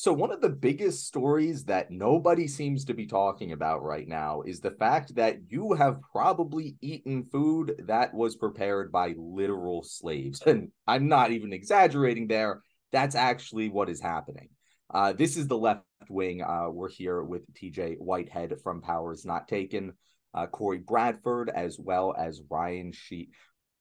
So, one of the biggest stories that nobody seems to be talking about right now is the fact that you have probably eaten food that was prepared by literal slaves. And I'm not even exaggerating there. That's actually what is happening. Uh, this is the left wing. Uh, we're here with TJ Whitehead from Powers Not Taken, uh, Cory Bradford, as well as Ryan Shead.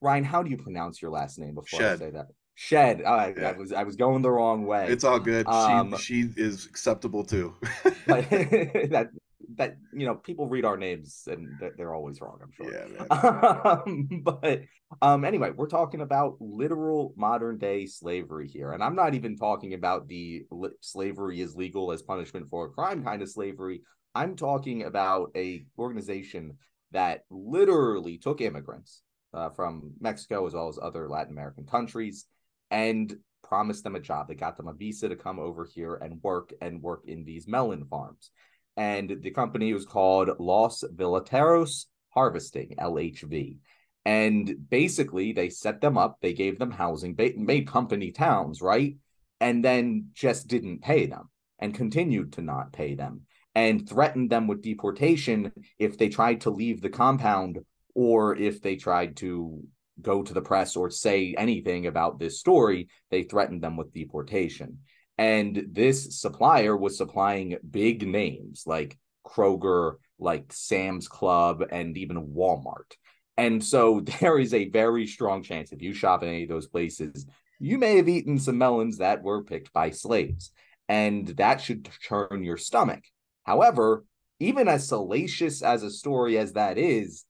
Ryan, how do you pronounce your last name before Shed. I say that? Shed. I, yeah. I was I was going the wrong way. It's all good. Um, she she is acceptable too. but that that you know people read our names and they're always wrong. I'm sure. Yeah. Um, but um anyway, we're talking about literal modern day slavery here, and I'm not even talking about the li- slavery is legal as punishment for a crime kind of slavery. I'm talking about a organization that literally took immigrants uh, from Mexico as well as other Latin American countries and promised them a job. They got them a visa to come over here and work and work in these melon farms. And the company was called Los Villatoros Harvesting, LHV. And basically, they set them up, they gave them housing, made company towns, right? And then just didn't pay them and continued to not pay them and threatened them with deportation if they tried to leave the compound or if they tried to go to the press or say anything about this story, they threatened them with deportation. And this supplier was supplying big names like Kroger, like Sam's Club, and even Walmart. And so there is a very strong chance if you shop in any of those places, you may have eaten some melons that were picked by slaves. And that should turn your stomach. However, even as salacious as a story as that is,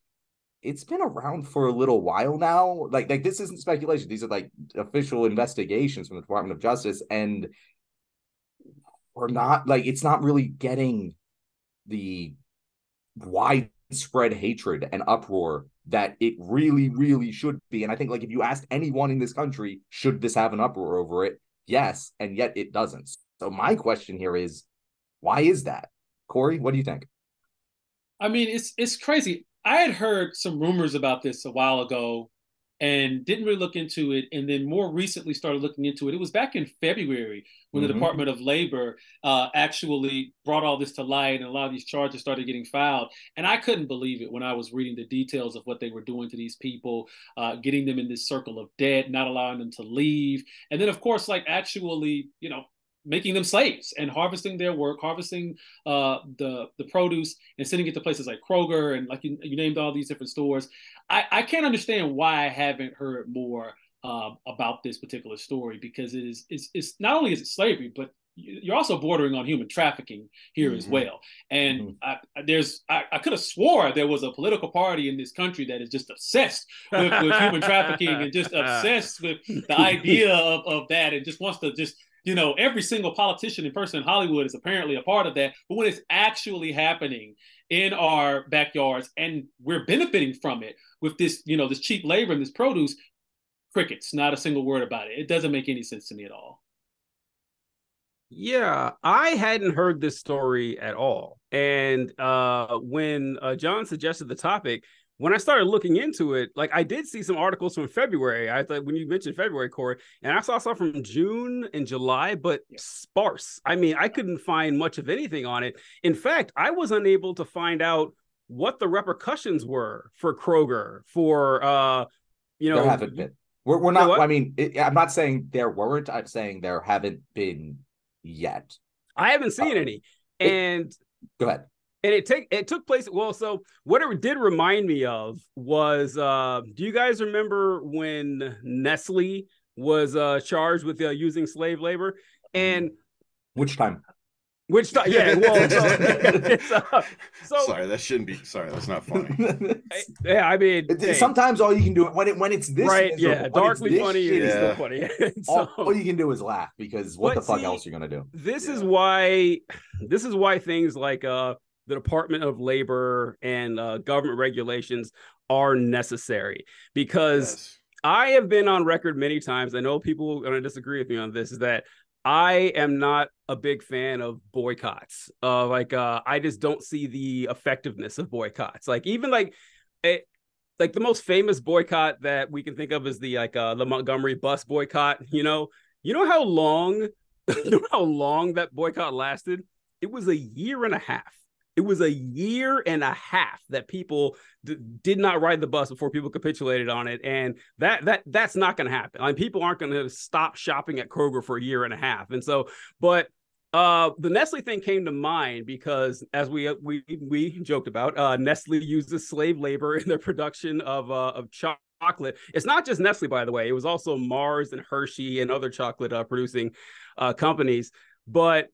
it's been around for a little while now. Like like this isn't speculation. These are like official investigations from the Department of Justice, and we're not like it's not really getting the widespread hatred and uproar that it really, really should be. And I think like if you asked anyone in this country, should this have an uproar over it? Yes, and yet it doesn't. So my question here is, why is that? Cory, what do you think? I mean, it's it's crazy. I had heard some rumors about this a while ago and didn't really look into it. And then more recently started looking into it. It was back in February when mm-hmm. the Department of Labor uh, actually brought all this to light and a lot of these charges started getting filed. And I couldn't believe it when I was reading the details of what they were doing to these people, uh, getting them in this circle of debt, not allowing them to leave. And then, of course, like actually, you know, making them slaves and harvesting their work, harvesting uh, the the produce and sending it to places like Kroger and like you, you named all these different stores. I, I can't understand why I haven't heard more um, about this particular story because it is it's, it's not only is it slavery, but you're also bordering on human trafficking here mm-hmm. as well. And mm-hmm. I, there's, I, I, could have swore there was a political party in this country that is just obsessed with, with human trafficking and just obsessed with the idea of, of that and just wants to just you know, every single politician and person in Hollywood is apparently a part of that. But when it's actually happening in our backyards and we're benefiting from it with this, you know, this cheap labor and this produce, crickets, not a single word about it. It doesn't make any sense to me at all. Yeah, I hadn't heard this story at all. And uh, when uh, John suggested the topic, when I started looking into it, like I did see some articles from February. I thought when you mentioned February, Cory, and I saw some from June and July, but yeah. sparse. I mean, I couldn't find much of anything on it. In fact, I was unable to find out what the repercussions were for Kroger, for uh, you know, there haven't been. We're, we're not. I mean, it, I'm not saying there weren't. I'm saying there haven't been yet. I haven't seen uh, any. And it, go ahead and it take it took place well so what it did remind me of was uh do you guys remember when nestle was uh charged with uh, using slave labor? And which time? Which time yeah well so, uh, so, sorry that shouldn't be sorry that's not funny. Yeah i mean hey, sometimes all you can do when it when it's this right yeah darkly funny shit, is still funny. So, all, all, you can do is laugh because what the fuck see, else are you gonna do? this yeah. is why this is why things like uh the Department of Labor and uh, government regulations are necessary because yes. I have been on record many times. I know people are going to disagree with me on this. Is that I am not a big fan of boycotts. Uh, like uh, I just don't see the effectiveness of boycotts. Like even like it, like the most famous boycott that we can think of is the like uh, the Montgomery bus boycott. You know, you know how long you know how long that boycott lasted? It was a year and a half. It was a year and a half that people d- did not ride the bus before people capitulated on it, and that that that's not going to happen. I mean, people aren't going to stop shopping at Kroger for a year and a half, and so, but uh, the Nestle thing came to mind because, as we we we joked about, uh, Nestle uses slave labor in their production of uh, of chocolate. It's not just Nestle, by the way. It was also Mars and Hershey and other chocolate uh, producing uh, companies. But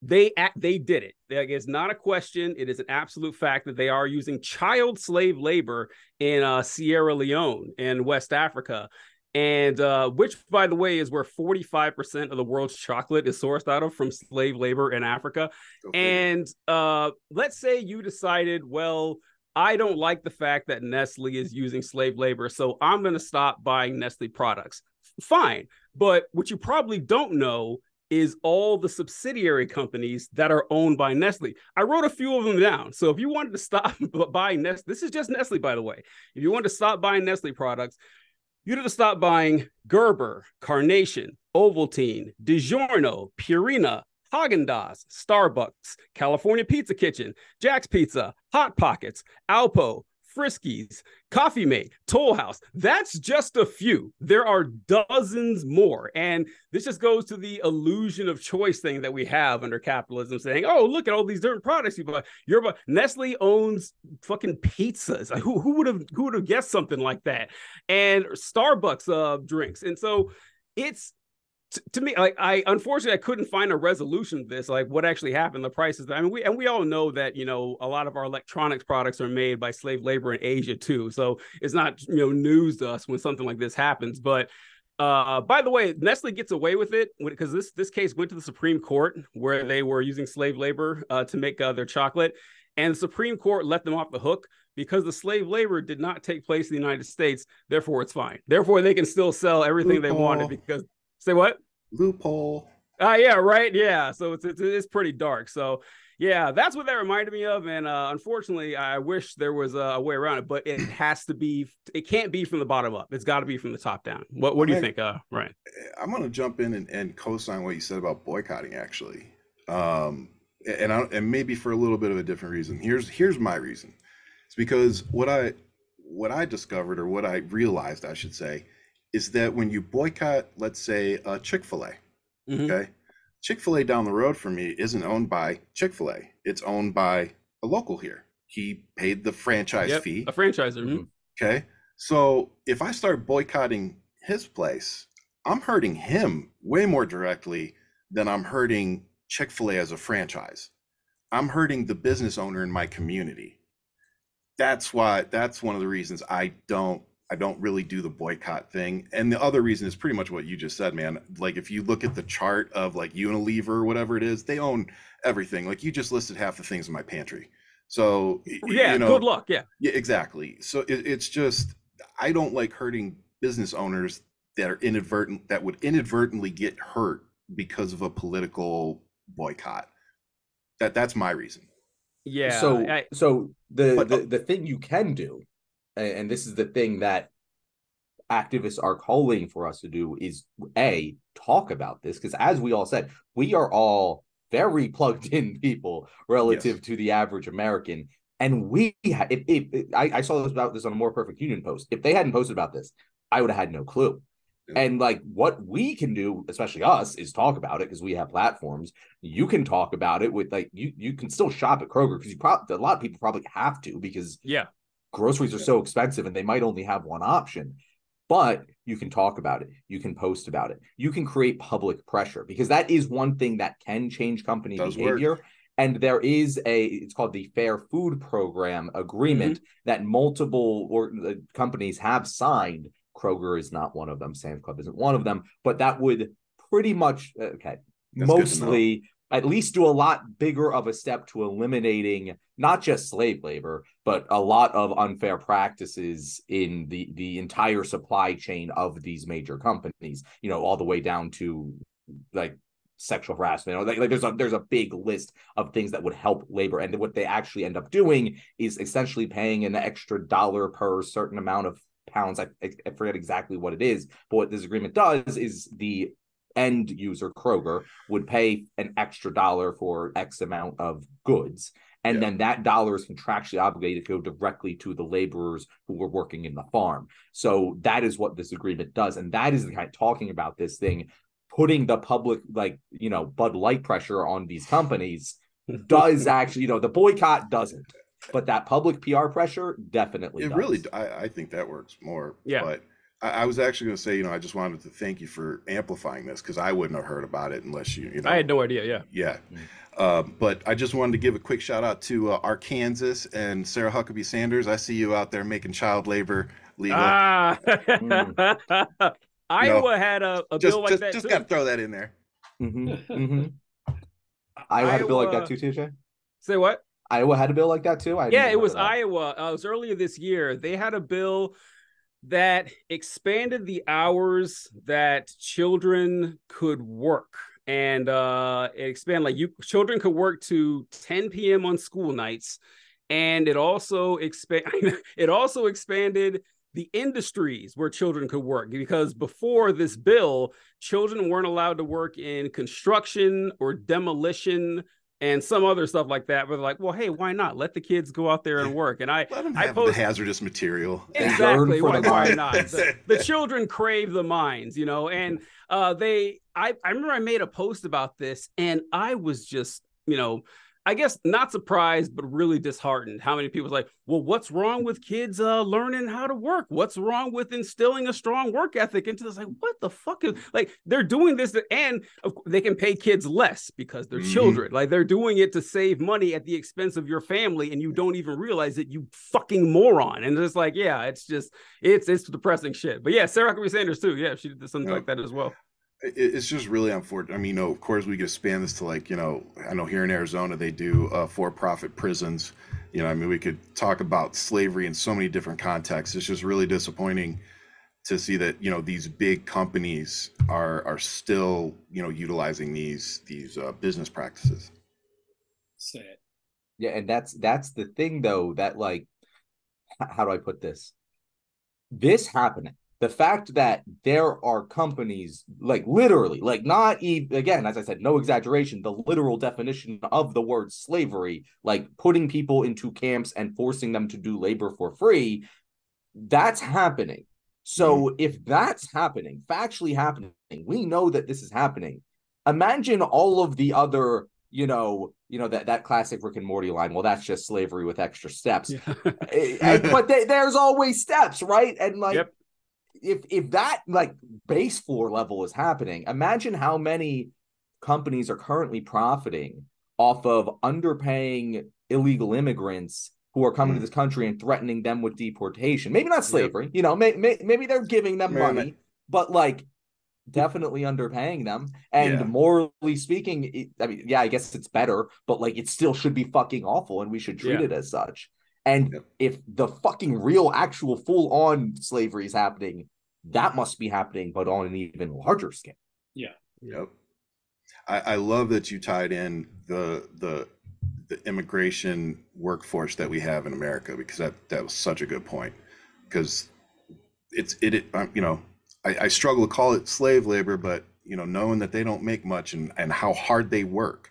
they act, they did it. Like, it's not a question. It is an absolute fact that they are using child slave labor in uh, Sierra Leone and West Africa, and uh, which, by the way, is where forty five percent of the world's chocolate is sourced out of from slave labor in Africa. Okay. And uh, let's say you decided, well. I don't like the fact that Nestle is using slave labor, so I'm going to stop buying Nestle products. Fine. But what you probably don't know is all the subsidiary companies that are owned by Nestle. I wrote a few of them down. So if you wanted to stop buying Nestle, this is just Nestle, by the way. If you wanted to stop buying Nestle products, you have to stop buying Gerber, Carnation, Ovaltine, DiGiorno, Purina, Haagen-Dazs, Starbucks, California Pizza Kitchen, Jack's Pizza, Hot Pockets, Alpo, Friskies, Coffee Mate, Toll House. That's just a few. There are dozens more. And this just goes to the illusion of choice thing that we have under capitalism, saying, oh, look at all these different products you buy. You're buy. Nestle owns fucking pizzas. who, who would have who would have guessed something like that? And Starbucks uh, drinks. And so it's to me, like I unfortunately I couldn't find a resolution to this, like what actually happened, the prices. I mean, we and we all know that you know a lot of our electronics products are made by slave labor in Asia too. So it's not you know news to us when something like this happens. But uh, by the way, Nestle gets away with it because this this case went to the Supreme Court where they were using slave labor uh, to make uh, their chocolate, and the Supreme Court let them off the hook because the slave labor did not take place in the United States. Therefore, it's fine. Therefore, they can still sell everything they wanted because say what loophole. Ah, uh, yeah, right. Yeah. So it's, it's, it's pretty dark. So yeah, that's what that reminded me of. And uh, unfortunately, I wish there was a, a, way around it, but it has to be. It can't be from the bottom up. It's got to be from the top down. What What do you think, uh, Ryan? I'm going to jump in and, and co-sign what you said about boycotting. Actually, um, and I, and maybe for a little bit of a different reason. Here's here's my reason. It's because what I what I discovered or what I realized, I should say, is that when you boycott, let's say, a Chick fil A, mm-hmm. okay, Chick fil A down the road from me isn't owned by Chick fil A, it's owned by a local here. He paid the franchise yep, fee. A franchiser. Mm-hmm. Okay. So if I start boycotting his place, I'm hurting him way more directly than I'm hurting Chick fil A as a franchise. I'm hurting the business owner in my community. That's why, that's one of the reasons I don't I don't really do the boycott thing. And the other reason is pretty much what you just said, man. Like if you look at the chart of like Unilever or whatever it is, they own everything. Like you just listed half the things in my pantry. So yeah, you know, good luck. Yeah. Yeah, exactly. So it, it's just I don't like hurting business owners that are inadvertent that would inadvertently get hurt because of a political boycott. That that's my reason. Yeah. So I, so the, but, the uh the thing you can do and this is the thing that activists are calling for us to do is a talk about this because as we all said we are all very plugged in people relative yes. to the average american and we if, if, if I, I, saw this about this on a more perfect union post. If they hadn't posted about this i would have had no clue. And like what we can do especially us is talk about it because we have platforms. You can talk about it with like you you can still shop at kroger because you probably a lot of people probably have to because yeah groceries are so expensive and they might only have one option but you can talk about it you can post about it you can create public pressure because that is one thing that can change company behavior work. and there is a it's called the fair food program agreement mm-hmm. that multiple or uh, companies have signed kroger is not one of them sam's club isn't one of them but that would pretty much uh, okay That's mostly at least do a lot bigger of a step to eliminating not just slave labor but a lot of unfair practices in the the entire supply chain of these major companies you know all the way down to like sexual harassment. Like, like there's a there's a big list of things that would help labor. And what they actually end up doing is essentially paying an extra dollar per certain amount of pounds. I, I forget exactly what it is but what this agreement does is the end user Kroger would pay an extra dollar for X amount of goods. And yeah. then that dollar is contractually obligated to go directly to the laborers who were working in the farm. So that is what this agreement does. And that is the kind of talking about this thing, putting the public, like, you know, Bud Light pressure on these companies does actually, you know, the boycott doesn't. But that public PR pressure definitely it does. really I, I think that works more. Yeah. But I, I was actually going to say, you know, I just wanted to thank you for amplifying this because I wouldn't have heard about it unless you, you know. I had no idea. Yeah. Yeah. Mm. Uh, but I just wanted to give a quick shout out to uh, Arkansas and Sarah Huckabee Sanders. I see you out there making child labor legal. Ah. mm. Iowa no, had a, a just, bill like just, that. Just got to throw that in there. Mm-hmm. Mm-hmm. Iowa had a bill like that too, TJ. Say what? Iowa had a bill like that too. I yeah, it was Iowa. Uh, it was earlier this year. They had a bill that expanded the hours that children could work. And uh it expanded like you children could work to 10 p.m on school nights. And it also expand it also expanded the industries where children could work. Because before this bill children weren't allowed to work in construction or demolition and some other stuff like that. But like, well, hey, why not? Let the kids go out there and work. And I, Let them have I post, the hazardous material. Exactly. Why, why not? The, the, children crave the mines, you know. And uh, they, I, I remember I made a post about this, and I was just, you know, I guess not surprised, but really disheartened. How many people like, well, what's wrong with kids uh, learning how to work? What's wrong with instilling a strong work ethic into this? Like, what the fuck is like? They're doing this, and they can pay kids less because they're mm-hmm. children. Like they're doing it to save money at the expense of your family, and you don't even realize it. You fucking moron. And it's like, yeah, it's just it's it's depressing shit. But yeah, Sarah Huckabee Sanders too. Yeah, she did something like that as well it's just really unfortunate. I mean, you know, of course, we could expand this to like, you know, I know here in Arizona they do uh, for-profit prisons. You know, I mean, we could talk about slavery in so many different contexts. It's just really disappointing to see that you know these big companies are are still you know utilizing these these uh, business practices. Sad. Yeah, and that's that's the thing though that like, how do I put this? This happening the fact that there are companies like literally like not even again as i said no exaggeration the literal definition of the word slavery like putting people into camps and forcing them to do labor for free that's happening. So mm-hmm. if that's happening factually happening we know that this is happening. Imagine all of the other you know you know that that classic rick and morty line well that's just slavery with extra steps. Yeah. and, but they, there's always steps right? And like yep if if that like base floor level is happening, imagine how many companies are currently profiting off of underpaying illegal immigrants who are coming mm. to this country and threatening them with deportation. Maybe not slavery, yep. you know, may, may, maybe they're giving them money, but like definitely underpaying them. And yeah. morally speaking, it, I mean, yeah, I guess it's better, but like it still should be fucking awful and we should treat yeah. it as such. And yep. if the fucking real, actual, full on slavery is happening, that must be happening, but on an even larger scale. Yeah. Yep. I, I love that you tied in the the the immigration workforce that we have in America because that that was such a good point. Because it's it, it um, you know I, I struggle to call it slave labor, but you know knowing that they don't make much and and how hard they work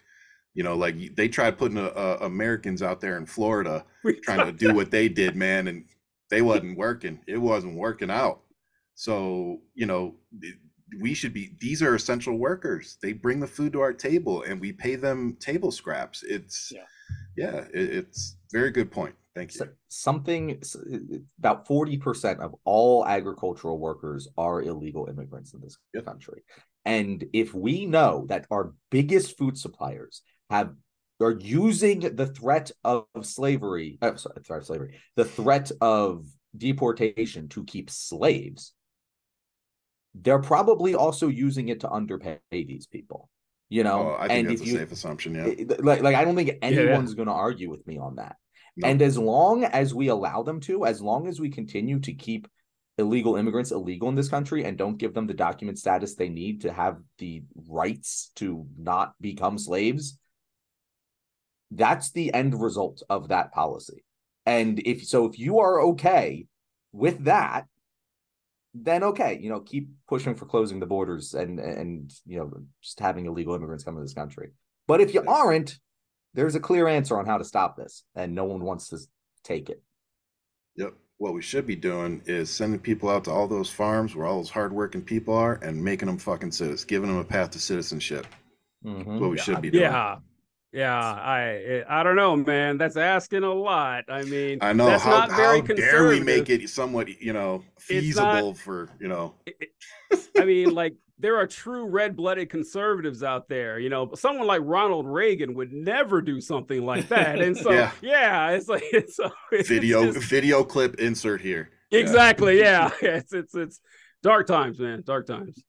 you know, like they tried putting uh, uh Americans out there in Florida trying to do what they did, man, and they wasn't working. It wasn't working out. So, you know, we should be these are essential workers. They bring the food to our table and we pay them table scraps. It's yeah, yeah it, it's very good point. Thank you. So something about 40% of all agricultural workers are illegal immigrants in this yep. country. And if we know that our biggest food suppliers have are using the threat of slavery, uh, sorry, threat of slavery, the threat of deportation to keep slaves, they're probably also using it to underpay these people. You know, oh, I think and that's if a you, safe assumption. Yeah, like, like I don't think anyone's yeah, yeah. going to argue with me on that. Nope. And as long as we allow them to, as long as we continue to keep illegal immigrants illegal in this country and don't give them the document status they need to have the rights to not become slaves, that's the end result of that policy. And if so, if you are okay with that, then okay, you know, keep pushing for closing the borders and and you know just having illegal immigrants come to this country. But if you aren't, there's a clear answer on how to stop this, and no one wants to take it. Yep. What we should be doing is sending people out to all those farms where all those hardworking people are and making them fucking citizens, giving them a path to citizenship. Mm-hmm. What we yeah, should be doing. Yeah. Yeah, I I don't know, man. That's asking a lot. I mean, I know that's how, not very how dare we make it somewhat, you know, feasible not, for you know. I mean, like there are true red-blooded conservatives out there. You know, someone like Ronald Reagan would never do something like that. And so, yeah, yeah it's like it's, it's video just, video clip insert here. Exactly. Yeah, yeah. it's it's it's dark times, man. Dark times.